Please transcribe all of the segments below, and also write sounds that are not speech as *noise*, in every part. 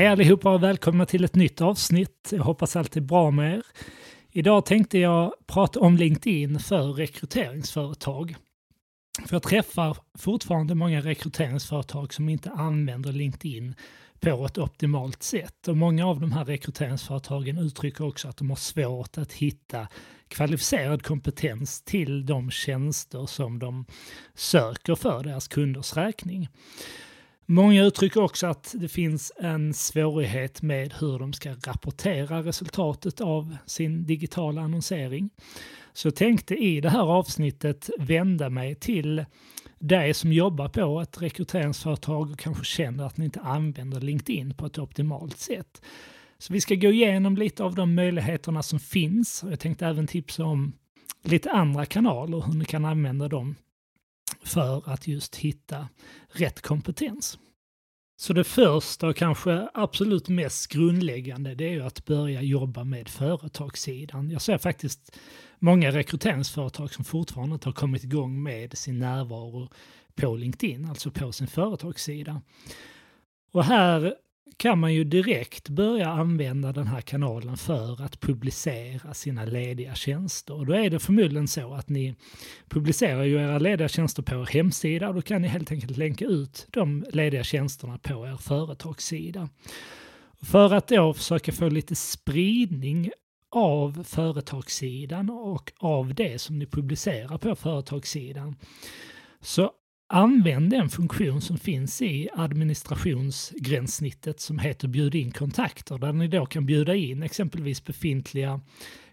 Hej allihopa och välkomna till ett nytt avsnitt. Jag hoppas allt är bra med er. Idag tänkte jag prata om LinkedIn för rekryteringsföretag. För jag träffar fortfarande många rekryteringsföretag som inte använder LinkedIn på ett optimalt sätt. Och många av de här rekryteringsföretagen uttrycker också att de har svårt att hitta kvalificerad kompetens till de tjänster som de söker för deras kunders räkning. Många uttrycker också att det finns en svårighet med hur de ska rapportera resultatet av sin digitala annonsering. Så jag tänkte i det här avsnittet vända mig till dig som jobbar på ett rekryteringsföretag och kanske känner att ni inte använder LinkedIn på ett optimalt sätt. Så vi ska gå igenom lite av de möjligheterna som finns. Jag tänkte även tipsa om lite andra kanaler, hur ni kan använda dem för att just hitta rätt kompetens. Så det första och kanske absolut mest grundläggande det är ju att börja jobba med företagssidan. Jag ser faktiskt många rekryteringsföretag som fortfarande inte har kommit igång med sin närvaro på LinkedIn, alltså på sin företagssida. Och här kan man ju direkt börja använda den här kanalen för att publicera sina lediga tjänster. Och då är det förmodligen så att ni publicerar ju era lediga tjänster på er hemsida och då kan ni helt enkelt länka ut de lediga tjänsterna på er företagssida. För att då försöka få lite spridning av företagssidan och av det som ni publicerar på företagssidan så Använd den funktion som finns i administrationsgränssnittet som heter bjud in kontakter där ni då kan bjuda in exempelvis befintliga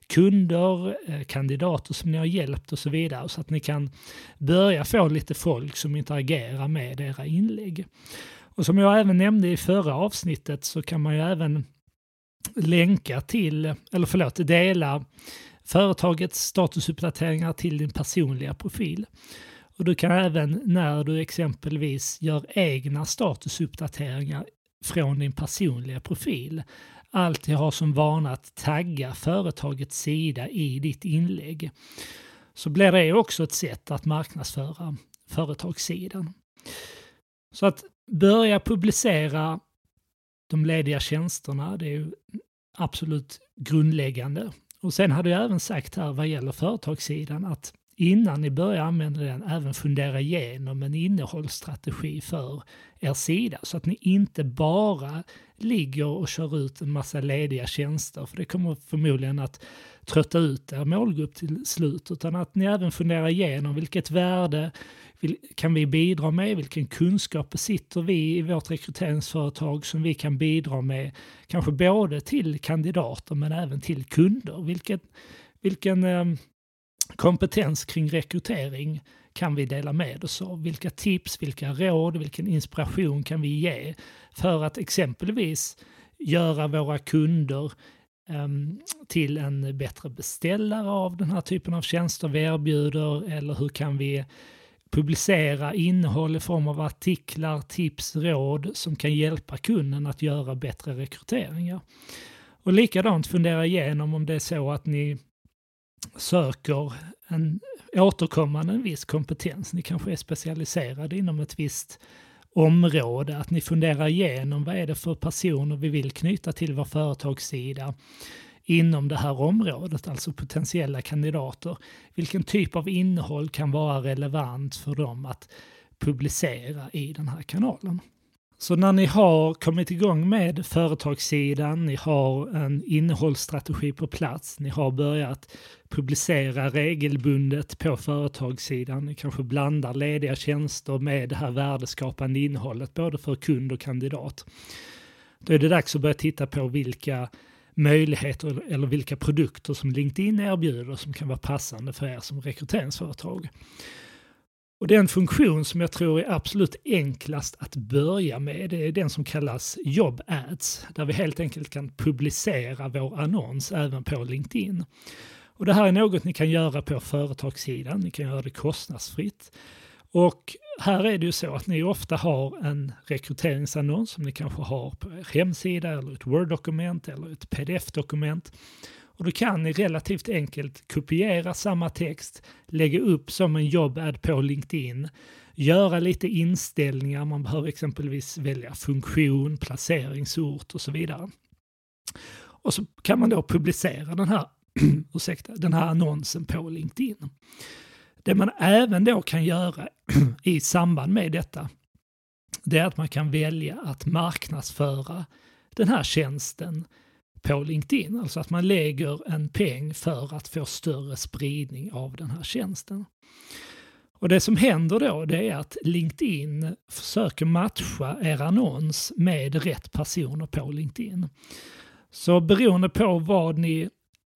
kunder, eh, kandidater som ni har hjälpt och så vidare så att ni kan börja få lite folk som interagerar med era inlägg. Och som jag även nämnde i förra avsnittet så kan man ju även länka till, eller förlåt, dela företagets statusuppdateringar till din personliga profil. Och du kan även när du exempelvis gör egna statusuppdateringar från din personliga profil alltid ha som vana att tagga företagets sida i ditt inlägg. Så blir det också ett sätt att marknadsföra företagssidan. Så att börja publicera de lediga tjänsterna, det är ju absolut grundläggande. Och sen hade jag även sagt här vad gäller företagssidan att innan ni börjar använda den även fundera igenom en innehållsstrategi för er sida så att ni inte bara ligger och kör ut en massa lediga tjänster för det kommer förmodligen att trötta ut er målgrupp till slut utan att ni även funderar igenom vilket värde kan vi bidra med, vilken kunskap besitter vi i vårt rekryteringsföretag som vi kan bidra med, kanske både till kandidater men även till kunder. Vilken, vilken eh, kompetens kring rekrytering kan vi dela med oss av? Vilka tips, vilka råd, vilken inspiration kan vi ge för att exempelvis göra våra kunder ehm, till en bättre beställare av den här typen av tjänster vi erbjuder? Eller hur kan vi publicera innehåll i form av artiklar, tips, råd som kan hjälpa kunden att göra bättre rekryteringar? Och likadant fundera igenom om det är så att ni söker en återkommande en viss kompetens. Ni kanske är specialiserade inom ett visst område, att ni funderar igenom vad är det för personer vi vill knyta till vår företagssida inom det här området, alltså potentiella kandidater. Vilken typ av innehåll kan vara relevant för dem att publicera i den här kanalen? Så när ni har kommit igång med företagssidan, ni har en innehållsstrategi på plats, ni har börjat publicera regelbundet på företagssidan, ni kanske blandar lediga tjänster med det här värdeskapande innehållet både för kund och kandidat. Då är det dags att börja titta på vilka möjligheter eller vilka produkter som LinkedIn erbjuder som kan vara passande för er som rekryteringsföretag. Och den funktion som jag tror är absolut enklast att börja med det är den som kallas Job Ads, där vi helt enkelt kan publicera vår annons även på LinkedIn. Och det här är något ni kan göra på företagssidan, ni kan göra det kostnadsfritt. Och här är det ju så att ni ofta har en rekryteringsannons som ni kanske har på er hemsida eller ett Word-dokument eller ett pdf-dokument. Och då kan ni relativt enkelt kopiera samma text, lägga upp som en jobbad på LinkedIn, göra lite inställningar. Man behöver exempelvis välja funktion, placeringsort och så vidare. Och så kan man då publicera den här, *clears throat* ursäkta, den här annonsen på LinkedIn. Det man även då kan göra *clears throat* i samband med detta, det är att man kan välja att marknadsföra den här tjänsten på LinkedIn. Alltså att man lägger en peng för att få större spridning av den här tjänsten. Och det som händer då det är att LinkedIn försöker matcha er annons med rätt personer på LinkedIn. Så beroende på vad ni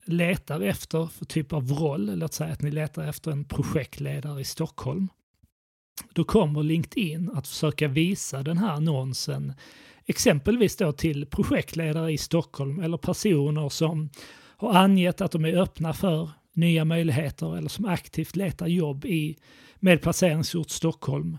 letar efter för typ av roll, låt säga att ni letar efter en projektledare i Stockholm, då kommer LinkedIn att försöka visa den här annonsen exempelvis då till projektledare i Stockholm eller personer som har angett att de är öppna för nya möjligheter eller som aktivt letar jobb i, med placeringsort Stockholm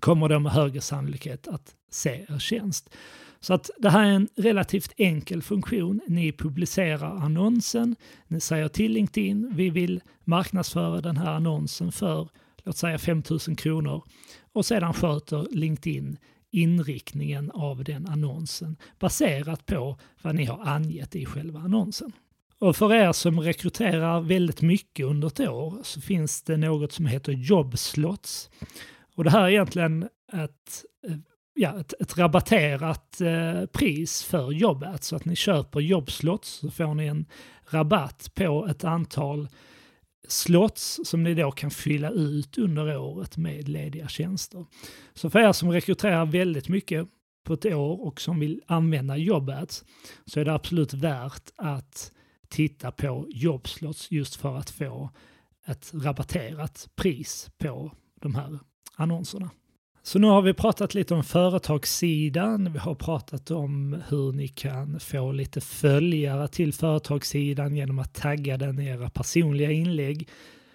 kommer de med högre sannolikhet att se er tjänst. Så att det här är en relativt enkel funktion. Ni publicerar annonsen, ni säger till LinkedIn, vi vill marknadsföra den här annonsen för låt säga 5000 kronor och sedan sköter LinkedIn inriktningen av den annonsen baserat på vad ni har angett i själva annonsen. Och för er som rekryterar väldigt mycket under ett år så finns det något som heter jobbslots. Och det här är egentligen ett, ja, ett, ett rabatterat eh, pris för jobbet. Så att ni köper jobbslots så får ni en rabatt på ett antal slots som ni då kan fylla ut under året med lediga tjänster. Så för er som rekryterar väldigt mycket på ett år och som vill använda jobbads så är det absolut värt att titta på jobbslots just för att få ett rabatterat pris på de här annonserna. Så nu har vi pratat lite om företagssidan. Vi har pratat om hur ni kan få lite följare till företagssidan genom att tagga den i era personliga inlägg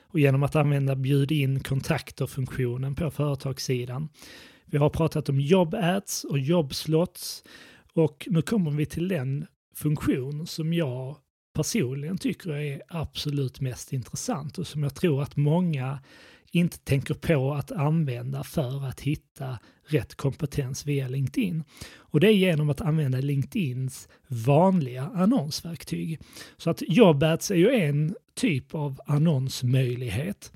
och genom att använda bjud in kontakter-funktionen på företagssidan. Vi har pratat om jobb ads och jobbslots och nu kommer vi till den funktion som jag personligen tycker är absolut mest intressant och som jag tror att många inte tänker på att använda för att hitta rätt kompetens via LinkedIn. Och det är genom att använda LinkedIns vanliga annonsverktyg. Så att JobAds är ju en typ av annonsmöjlighet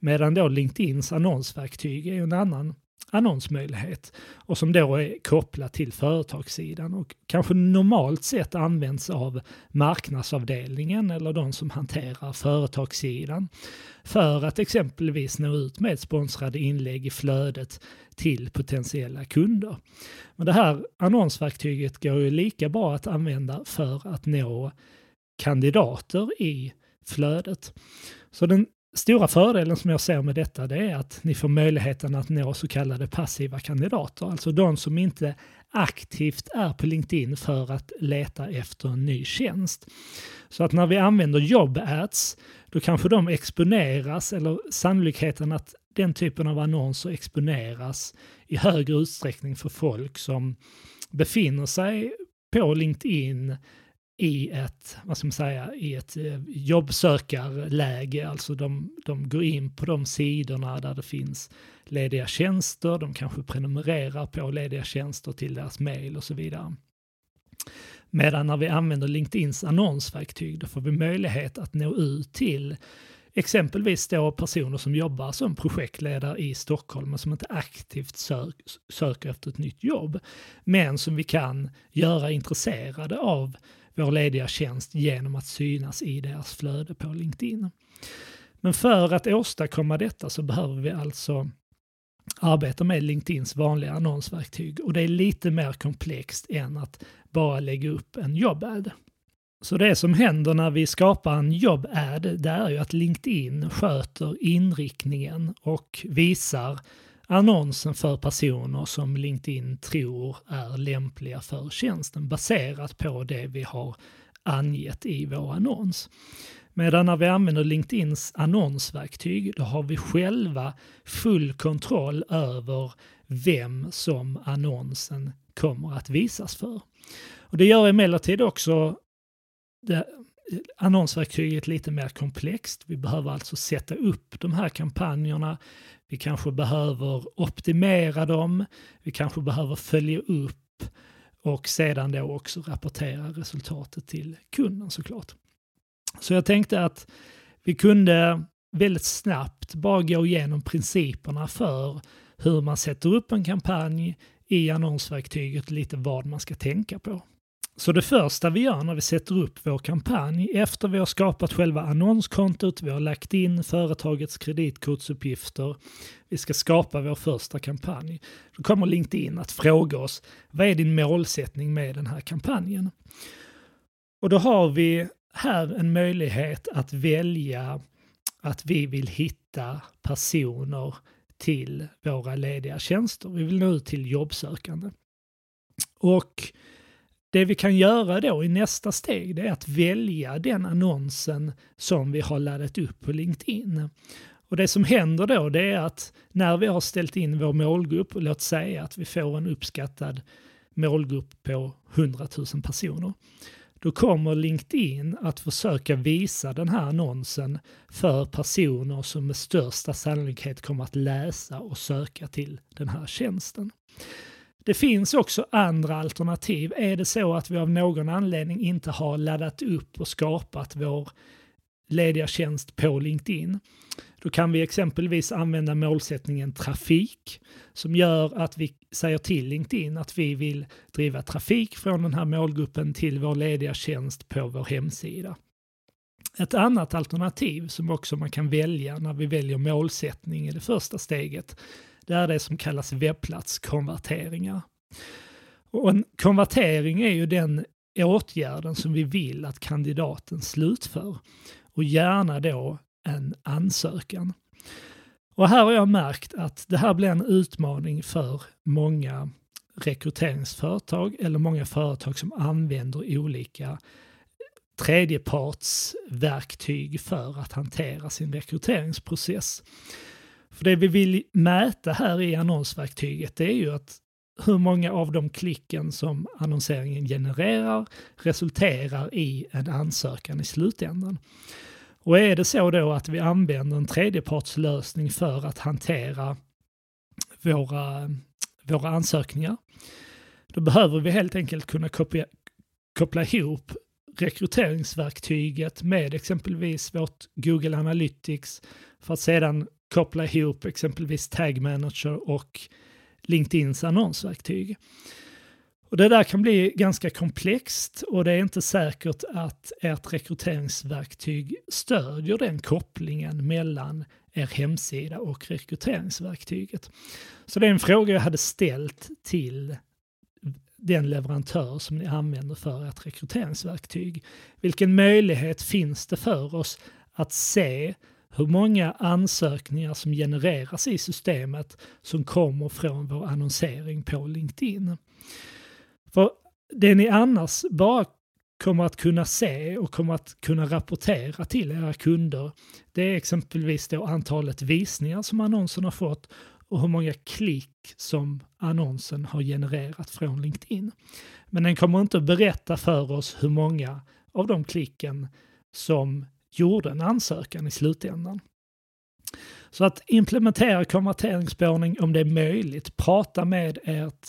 medan då LinkedIns annonsverktyg är en annan annonsmöjlighet och som då är kopplat till företagssidan och kanske normalt sett används av marknadsavdelningen eller de som hanterar företagssidan för att exempelvis nå ut med sponsrade inlägg i flödet till potentiella kunder. Men det här annonsverktyget går ju lika bra att använda för att nå kandidater i flödet. Så den stora fördelen som jag ser med detta det är att ni får möjligheten att nå så kallade passiva kandidater, alltså de som inte aktivt är på LinkedIn för att leta efter en ny tjänst. Så att när vi använder jobb-ads, då kanske de exponeras, eller sannolikheten att den typen av annonser exponeras i högre utsträckning för folk som befinner sig på LinkedIn i ett, vad ska man säga, i ett eh, jobbsökarläge. Alltså de, de går in på de sidorna där det finns lediga tjänster, de kanske prenumererar på lediga tjänster till deras mail och så vidare. Medan när vi använder LinkedIns annonsverktyg då får vi möjlighet att nå ut till exempelvis då personer som jobbar som projektledare i Stockholm men som inte aktivt sök, söker efter ett nytt jobb. Men som vi kan göra intresserade av vår lediga tjänst genom att synas i deras flöde på LinkedIn. Men för att åstadkomma detta så behöver vi alltså arbeta med LinkedIns vanliga annonsverktyg och det är lite mer komplext än att bara lägga upp en jobbad. Så det som händer när vi skapar en jobbad det är ju att LinkedIn sköter inriktningen och visar annonsen för personer som LinkedIn tror är lämpliga för tjänsten baserat på det vi har angett i vår annons. Medan när vi använder LinkedIns annonsverktyg då har vi själva full kontroll över vem som annonsen kommer att visas för. Och Det gör emellertid också det annonsverktyget lite mer komplext. Vi behöver alltså sätta upp de här kampanjerna. Vi kanske behöver optimera dem. Vi kanske behöver följa upp och sedan då också rapportera resultatet till kunden såklart. Så jag tänkte att vi kunde väldigt snabbt bara gå igenom principerna för hur man sätter upp en kampanj i annonsverktyget, lite vad man ska tänka på. Så det första vi gör när vi sätter upp vår kampanj, efter vi har skapat själva annonskontot, vi har lagt in företagets kreditkortsuppgifter, vi ska skapa vår första kampanj. Då kommer LinkedIn att fråga oss, vad är din målsättning med den här kampanjen? Och då har vi här en möjlighet att välja att vi vill hitta personer till våra lediga tjänster. Vi vill nå ut till jobbsökande. Och det vi kan göra då i nästa steg det är att välja den annonsen som vi har laddat upp på LinkedIn. Och det som händer då det är att när vi har ställt in vår målgrupp, och låt säga att vi får en uppskattad målgrupp på 100 000 personer, då kommer LinkedIn att försöka visa den här annonsen för personer som med största sannolikhet kommer att läsa och söka till den här tjänsten. Det finns också andra alternativ. Är det så att vi av någon anledning inte har laddat upp och skapat vår lediga tjänst på LinkedIn, då kan vi exempelvis använda målsättningen trafik som gör att vi säger till LinkedIn att vi vill driva trafik från den här målgruppen till vår lediga tjänst på vår hemsida. Ett annat alternativ som också man kan välja när vi väljer målsättning i det första steget, det är det som kallas webbplatskonverteringar. Och en konvertering är ju den åtgärden som vi vill att kandidaten slutför och gärna då en ansökan. Och här har jag märkt att det här blir en utmaning för många rekryteringsföretag eller många företag som använder olika tredjepartsverktyg för att hantera sin rekryteringsprocess. För det vi vill mäta här i annonsverktyget det är ju att hur många av de klicken som annonseringen genererar resulterar i en ansökan i slutändan. Och är det så då att vi använder en tredjepartslösning för att hantera våra, våra ansökningar, då behöver vi helt enkelt kunna koppla, koppla ihop rekryteringsverktyget med exempelvis vårt Google Analytics för att sedan koppla ihop exempelvis Tag Manager och LinkedIns annonsverktyg. Och det där kan bli ganska komplext och det är inte säkert att ert rekryteringsverktyg stödjer den kopplingen mellan er hemsida och rekryteringsverktyget. Så det är en fråga jag hade ställt till den leverantör som ni använder för ert rekryteringsverktyg. Vilken möjlighet finns det för oss att se hur många ansökningar som genereras i systemet som kommer från vår annonsering på LinkedIn? För det ni annars bara kommer att kunna se och kommer att kunna rapportera till era kunder, det är exempelvis då antalet visningar som annonsen har fått och hur många klick som annonsen har genererat från LinkedIn. Men den kommer inte att berätta för oss hur många av de klicken som gjorde en ansökan i slutändan. Så att implementera konverteringsspårning om det är möjligt, prata med ert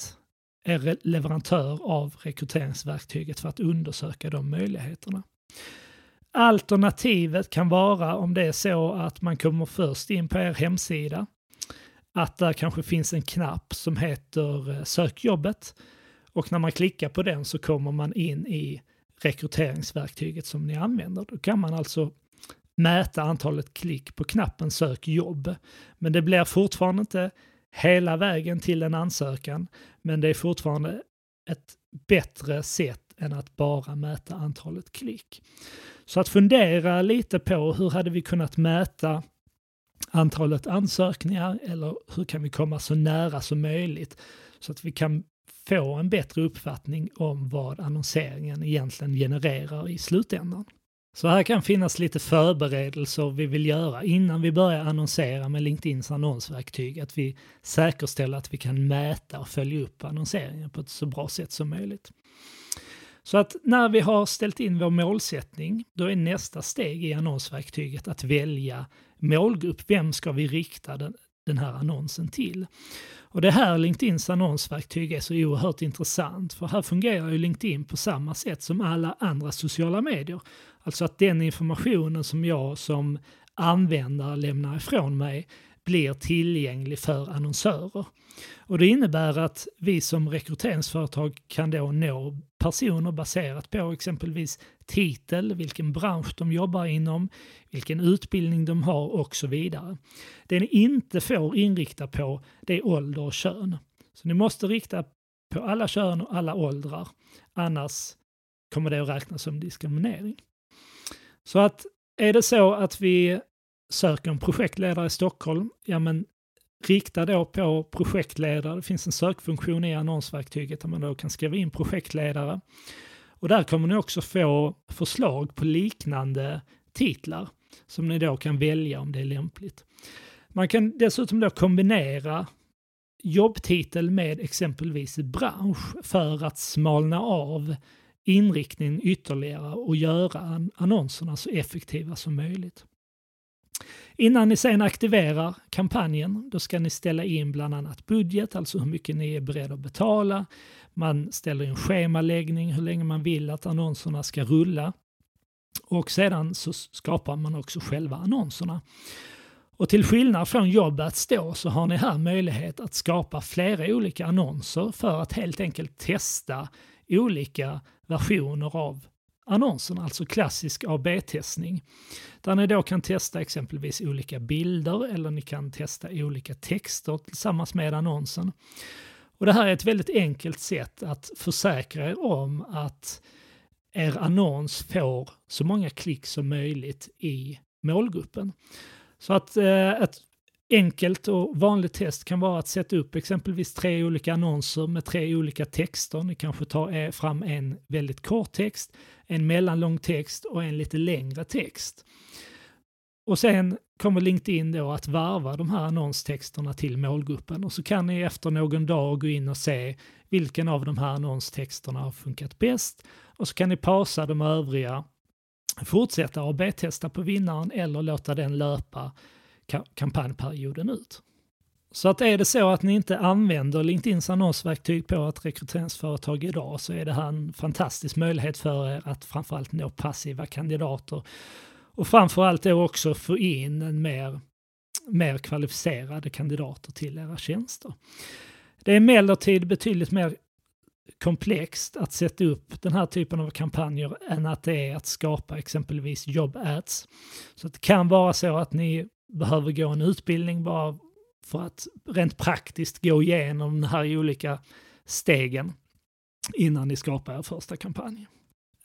er leverantör av rekryteringsverktyget för att undersöka de möjligheterna. Alternativet kan vara om det är så att man kommer först in på er hemsida, att där kanske finns en knapp som heter eh, Sök jobbet och när man klickar på den så kommer man in i rekryteringsverktyget som ni använder. Då kan man alltså mäta antalet klick på knappen Sök jobb. Men det blir fortfarande inte hela vägen till en ansökan, men det är fortfarande ett bättre sätt än att bara mäta antalet klick. Så att fundera lite på hur hade vi kunnat mäta antalet ansökningar eller hur kan vi komma så nära som möjligt så att vi kan få en bättre uppfattning om vad annonseringen egentligen genererar i slutändan. Så här kan finnas lite förberedelser vi vill göra innan vi börjar annonsera med LinkedIns annonsverktyg. Att vi säkerställer att vi kan mäta och följa upp annonseringen på ett så bra sätt som möjligt. Så att när vi har ställt in vår målsättning, då är nästa steg i annonsverktyget att välja målgrupp. Vem ska vi rikta den, den här annonsen till? Och det här LinkedIns annonsverktyg är så oerhört intressant, för här fungerar ju LinkedIn på samma sätt som alla andra sociala medier. Alltså att den informationen som jag som användare lämnar ifrån mig blir tillgänglig för annonsörer. Och det innebär att vi som rekryteringsföretag kan då nå personer baserat på exempelvis titel, vilken bransch de jobbar inom, vilken utbildning de har och så vidare. Det ni inte får inrikta på det är ålder och kön. Så ni måste rikta på alla kön och alla åldrar, annars kommer det att räknas som diskriminering. Så att är det så att vi söker en projektledare i Stockholm, ja men rikta då på projektledare. Det finns en sökfunktion i annonsverktyget där man då kan skriva in projektledare. Och där kommer ni också få förslag på liknande titlar som ni då kan välja om det är lämpligt. Man kan dessutom då kombinera jobbtitel med exempelvis bransch för att smalna av inriktningen ytterligare och göra annonserna så effektiva som möjligt. Innan ni sen aktiverar kampanjen, då ska ni ställa in bland annat budget, alltså hur mycket ni är beredda att betala. Man ställer in schemaläggning, hur länge man vill att annonserna ska rulla. Och sedan så skapar man också själva annonserna. Och till skillnad från jobb att stå så har ni här möjlighet att skapa flera olika annonser för att helt enkelt testa olika versioner av annonserna, alltså klassisk AB-testning. Där ni då kan testa exempelvis olika bilder eller ni kan testa olika texter tillsammans med annonsen. Och det här är ett väldigt enkelt sätt att försäkra er om att er annons får så många klick som möjligt i målgruppen. Så att eh, ett enkelt och vanligt test kan vara att sätta upp exempelvis tre olika annonser med tre olika texter. Ni kanske tar eh, fram en väldigt kort text, en mellanlång text och en lite längre text. Och sen kommer LinkedIn då att varva de här annonstexterna till målgruppen och så kan ni efter någon dag gå in och se vilken av de här annonstexterna har funkat bäst och så kan ni pausa de övriga, fortsätta AB-testa på vinnaren eller låta den löpa kampanjperioden ut. Så att är det så att ni inte använder LinkedIns annonsverktyg på ett rekryteringsföretag idag så är det här en fantastisk möjlighet för er att framförallt nå passiva kandidater och framförallt då också få in en mer, mer kvalificerade kandidater till era tjänster. Det är emellertid betydligt mer komplext att sätta upp den här typen av kampanjer än att det är att skapa exempelvis jobb ads. Så det kan vara så att ni behöver gå en utbildning bara för att rent praktiskt gå igenom de här olika stegen innan ni skapar er första kampanj.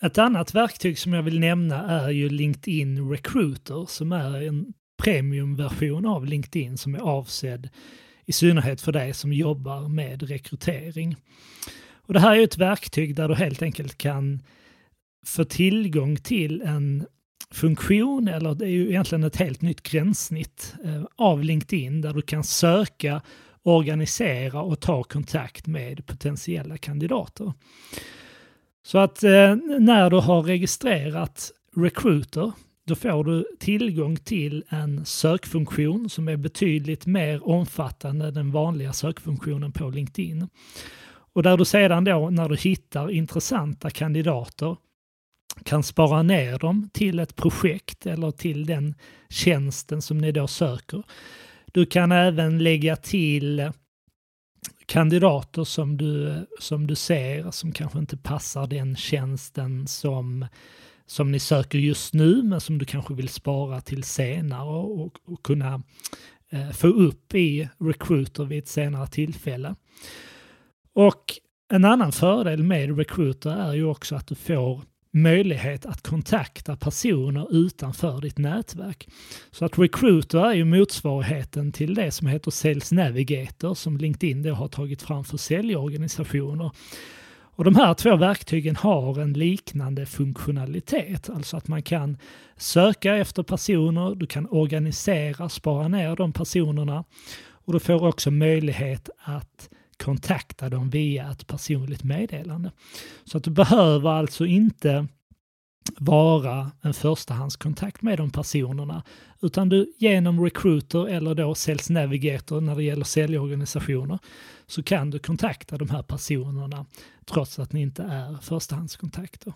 Ett annat verktyg som jag vill nämna är ju LinkedIn Recruiter som är en premiumversion av LinkedIn som är avsedd i synnerhet för dig som jobbar med rekrytering. Och det här är ett verktyg där du helt enkelt kan få tillgång till en funktion, eller det är ju egentligen ett helt nytt gränssnitt eh, av LinkedIn där du kan söka, organisera och ta kontakt med potentiella kandidater. Så att eh, när du har registrerat Recruiter då får du tillgång till en sökfunktion som är betydligt mer omfattande än den vanliga sökfunktionen på LinkedIn. Och där du sedan då när du hittar intressanta kandidater kan spara ner dem till ett projekt eller till den tjänsten som ni då söker. Du kan även lägga till kandidater som du, som du ser som kanske inte passar den tjänsten som, som ni söker just nu men som du kanske vill spara till senare och, och kunna eh, få upp i Recruiter vid ett senare tillfälle. Och en annan fördel med Recruiter är ju också att du får möjlighet att kontakta personer utanför ditt nätverk. Så att Recruiter är ju motsvarigheten till det som heter Sales Navigator som LinkedIn då har tagit fram för säljorganisationer. Och de här två verktygen har en liknande funktionalitet, alltså att man kan söka efter personer, du kan organisera, spara ner de personerna och du får också möjlighet att kontakta dem via ett personligt meddelande. Så att du behöver alltså inte vara en förstahandskontakt med de personerna, utan du genom Recruiter eller då Sales Navigator när det gäller säljorganisationer så kan du kontakta de här personerna trots att ni inte är förstahandskontakter.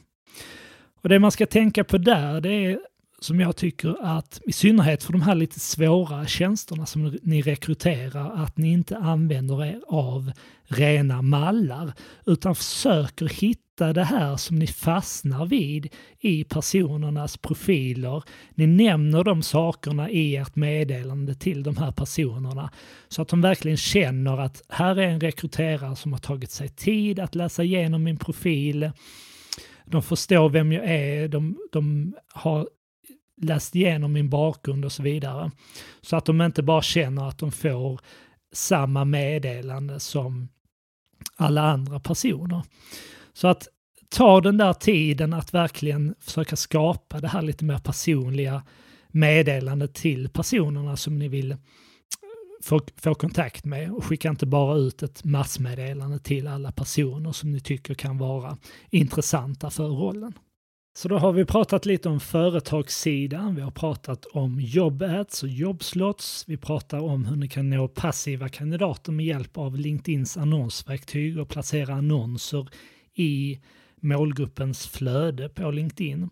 Och det man ska tänka på där, det är som jag tycker att, i synnerhet för de här lite svåra tjänsterna som ni rekryterar, att ni inte använder er av rena mallar, utan försöker hitta det här som ni fastnar vid i personernas profiler. Ni nämner de sakerna i ert meddelande till de här personerna så att de verkligen känner att här är en rekryterare som har tagit sig tid att läsa igenom min profil. De förstår vem jag är, de, de har läst igenom min bakgrund och så vidare. Så att de inte bara känner att de får samma meddelande som alla andra personer. Så att ta den där tiden att verkligen försöka skapa det här lite mer personliga meddelandet till personerna som ni vill få, få kontakt med och skicka inte bara ut ett massmeddelande till alla personer som ni tycker kan vara intressanta för rollen. Så då har vi pratat lite om företagssidan, vi har pratat om jobbads och jobbslots, vi pratar om hur ni kan nå passiva kandidater med hjälp av LinkedIns annonsverktyg och placera annonser i målgruppens flöde på LinkedIn.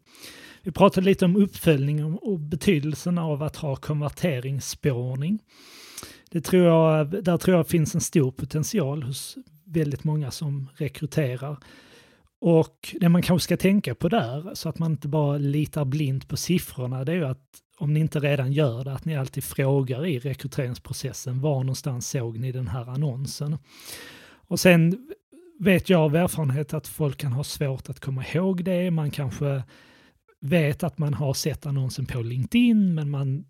Vi pratade lite om uppföljning och betydelsen av att ha konverteringsspårning. Det tror jag, där tror jag finns en stor potential hos väldigt många som rekryterar och det man kanske ska tänka på där, så att man inte bara litar blint på siffrorna, det är ju att om ni inte redan gör det, att ni alltid frågar i rekryteringsprocessen, var någonstans såg ni den här annonsen? Och sen vet jag av erfarenhet att folk kan ha svårt att komma ihåg det, man kanske vet att man har sett annonsen på LinkedIn, men man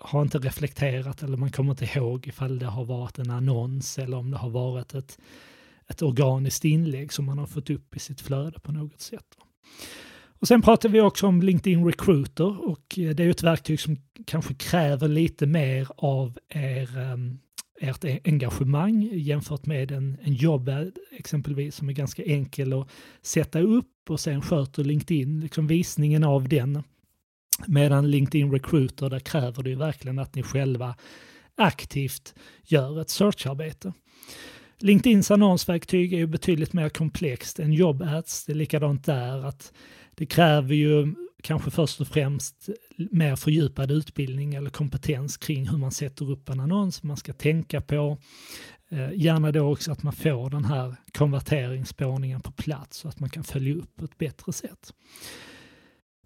har inte reflekterat eller man kommer inte ihåg ifall det har varit en annons eller om det har varit ett ett organiskt inlägg som man har fått upp i sitt flöde på något sätt. Och sen pratar vi också om LinkedIn Recruiter och eh, det är ett verktyg som kanske kräver lite mer av er, ehm, ert e-, engagemang jämfört med en, en jobb eh, exempelvis som är ganska enkel att sätta upp och sen sköter LinkedIn liksom visningen av den. Medan LinkedIn Recruiter, där kräver det ju verkligen att ni själva aktivt gör ett searcharbete. LinkedIns annonsverktyg är ju betydligt mer komplext än jobbads. Det är likadant där att det kräver ju kanske först och främst mer fördjupad utbildning eller kompetens kring hur man sätter upp en annons, man ska tänka på. Eh, gärna då också att man får den här konverteringsspårningen på plats så att man kan följa upp på ett bättre sätt.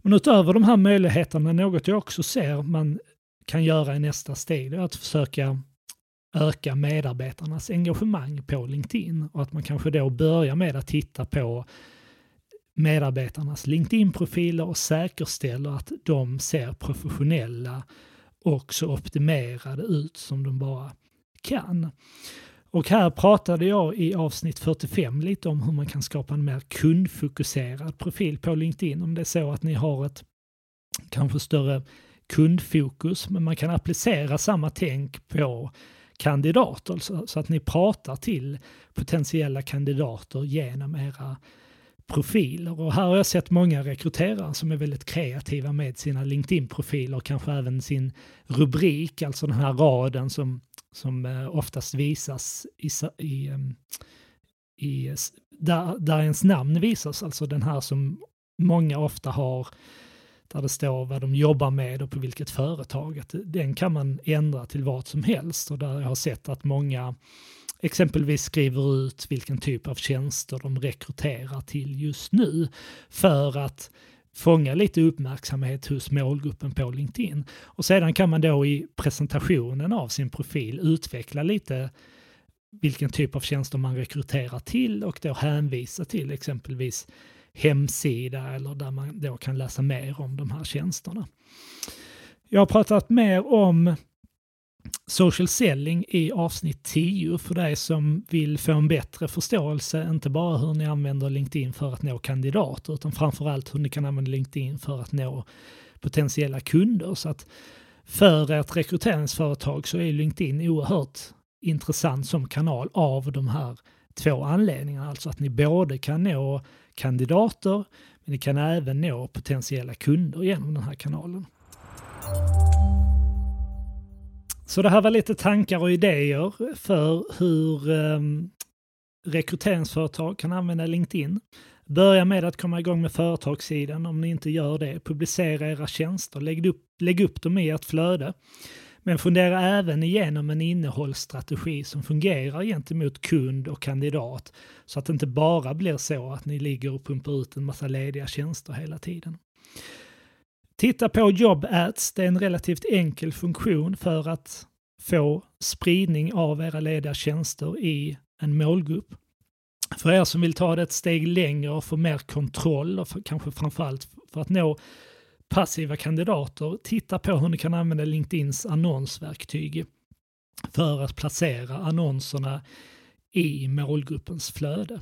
Men utöver de här möjligheterna, något jag också ser man kan göra i nästa steg, det är att försöka öka medarbetarnas engagemang på LinkedIn och att man kanske då börjar med att titta på medarbetarnas LinkedIn-profiler och säkerställer att de ser professionella och så optimerade ut som de bara kan. Och här pratade jag i avsnitt 45 lite om hur man kan skapa en mer kundfokuserad profil på LinkedIn. Om det är så att ni har ett kanske större kundfokus, men man kan applicera samma tänk på kandidater så, alltså, så att ni pratar till potentiella kandidater genom era profiler. Och här har jag sett många rekryterare som är väldigt kreativa med sina LinkedIn-profiler, kanske även sin rubrik, alltså den här raden som, som eh, oftast visas i, i, ehm, i, där, där ens namn visas, alltså den här som många ofta har där det står vad de jobbar med och på vilket företag. Den kan man ändra till vad som helst och där jag har sett att många exempelvis skriver ut vilken typ av tjänster de rekryterar till just nu för att fånga lite uppmärksamhet hos målgruppen på LinkedIn. Och sedan kan man då i presentationen av sin profil utveckla lite vilken typ av tjänster man rekryterar till och då hänvisa till exempelvis hemsida eller där man då kan läsa mer om de här tjänsterna. Jag har pratat mer om social selling i avsnitt 10 för dig som vill få en bättre förståelse, inte bara hur ni använder LinkedIn för att nå kandidater, utan framförallt hur ni kan använda LinkedIn för att nå potentiella kunder. Så att för ett rekryteringsföretag så är LinkedIn oerhört intressant som kanal av de här två anledningarna. Alltså att ni både kan nå kandidater men ni kan även nå potentiella kunder genom den här kanalen. Så det här var lite tankar och idéer för hur eh, rekryteringsföretag kan använda LinkedIn. Börja med att komma igång med företagssidan om ni inte gör det. Publicera era tjänster, lägg upp, lägg upp dem i ert flöde. Men fundera även igenom en innehållsstrategi som fungerar gentemot kund och kandidat så att det inte bara blir så att ni ligger och pumpar ut en massa lediga tjänster hela tiden. Titta på Job Ads, det är en relativt enkel funktion för att få spridning av era lediga tjänster i en målgrupp. För er som vill ta det ett steg längre och få mer kontroll och för, kanske framförallt för att nå passiva kandidater, titta på hur ni kan använda LinkedIns annonsverktyg för att placera annonserna i målgruppens flöde.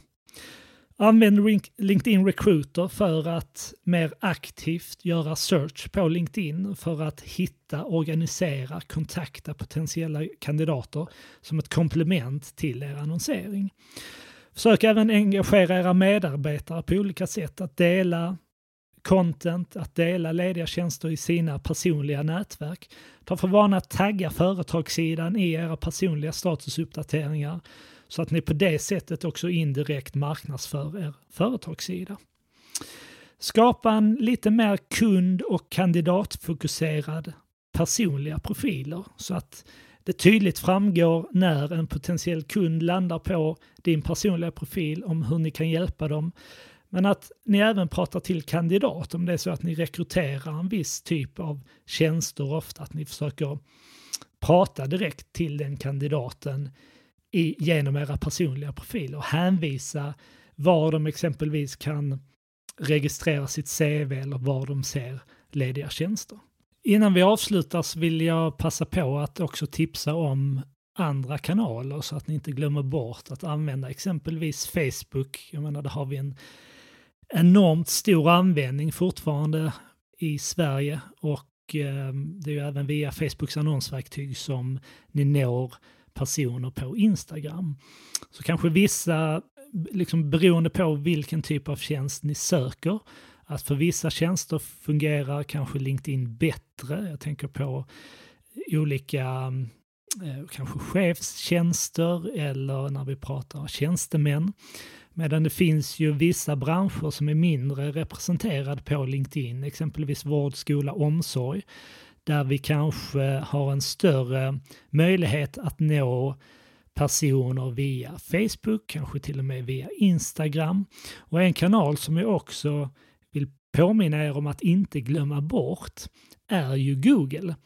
Använd LinkedIn Recruiter för att mer aktivt göra search på LinkedIn för att hitta, organisera, kontakta potentiella kandidater som ett komplement till er annonsering. Försök även engagera era medarbetare på olika sätt, att dela content, att dela lediga tjänster i sina personliga nätverk. Ta för vana att tagga företagssidan i era personliga statusuppdateringar så att ni på det sättet också indirekt marknadsför er företagssida. Skapa en lite mer kund och kandidatfokuserad personliga profiler så att det tydligt framgår när en potentiell kund landar på din personliga profil om hur ni kan hjälpa dem. Men att ni även pratar till kandidat om det är så att ni rekryterar en viss typ av tjänster ofta, att ni försöker prata direkt till den kandidaten i, genom era personliga profiler och hänvisa var de exempelvis kan registrera sitt CV eller var de ser lediga tjänster. Innan vi avslutar så vill jag passa på att också tipsa om andra kanaler så att ni inte glömmer bort att använda exempelvis Facebook. Jag menar, där har vi en enormt stor användning fortfarande i Sverige och eh, det är ju även via Facebooks annonsverktyg som ni når personer på Instagram. Så kanske vissa, liksom beroende på vilken typ av tjänst ni söker, att för vissa tjänster fungerar kanske LinkedIn bättre. Jag tänker på olika eh, kanske chefstjänster eller när vi pratar tjänstemän. Medan det finns ju vissa branscher som är mindre representerade på LinkedIn, exempelvis vård, skola, omsorg, där vi kanske har en större möjlighet att nå personer via Facebook, kanske till och med via Instagram. Och en kanal som jag också vill påminna er om att inte glömma bort är ju Google.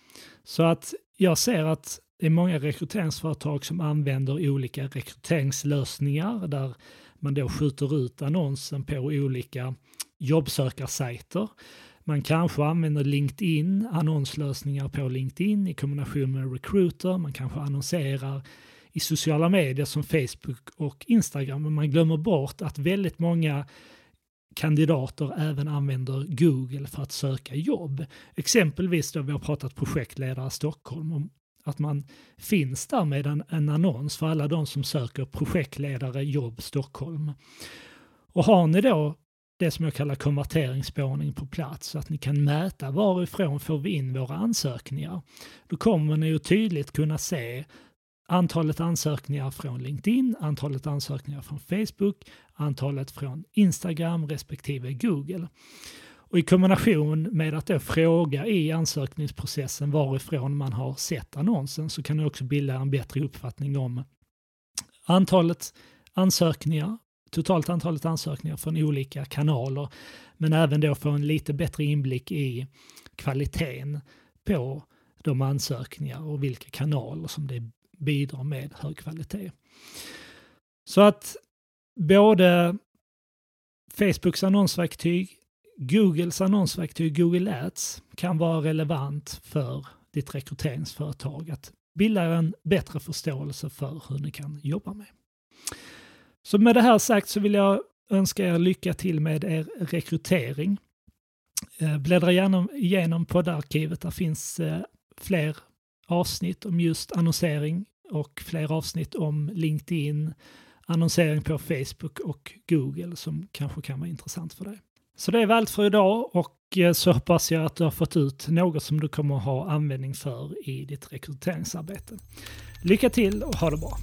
Så att jag ser att det är många rekryteringsföretag som använder olika rekryteringslösningar där man då skjuter ut annonsen på olika jobbsökarsajter. Man kanske använder LinkedIn, annonslösningar på LinkedIn i kombination med Recruiter. Man kanske annonserar i sociala medier som Facebook och Instagram. Men man glömmer bort att väldigt många kandidater även använder Google för att söka jobb. Exempelvis då vi har pratat projektledare Stockholm om att man finns där med en, en annons för alla de som söker projektledare jobb Stockholm. Och har ni då det som jag kallar konverteringsspårning på plats så att ni kan mäta varifrån får vi in våra ansökningar. Då kommer ni ju tydligt kunna se antalet ansökningar från LinkedIn, antalet ansökningar från Facebook, antalet från Instagram respektive Google. Och I kombination med att då fråga i ansökningsprocessen varifrån man har sett annonsen så kan du också bilda en bättre uppfattning om antalet ansökningar, totalt antalet ansökningar från olika kanaler, men även då få en lite bättre inblick i kvaliteten på de ansökningar och vilka kanaler som det bidrar med hög kvalitet. Så att både Facebooks annonsverktyg, Googles annonsverktyg Google Ads kan vara relevant för ditt rekryteringsföretag att bilda en bättre förståelse för hur ni kan jobba med. Så med det här sagt så vill jag önska er lycka till med er rekrytering. Eh, bläddra gärna igenom poddarkivet, där finns eh, fler avsnitt om just annonsering och fler avsnitt om LinkedIn, annonsering på Facebook och Google som kanske kan vara intressant för dig. Så det är väl allt för idag och eh, så hoppas jag att du har fått ut något som du kommer ha användning för i ditt rekryteringsarbete. Lycka till och ha det bra!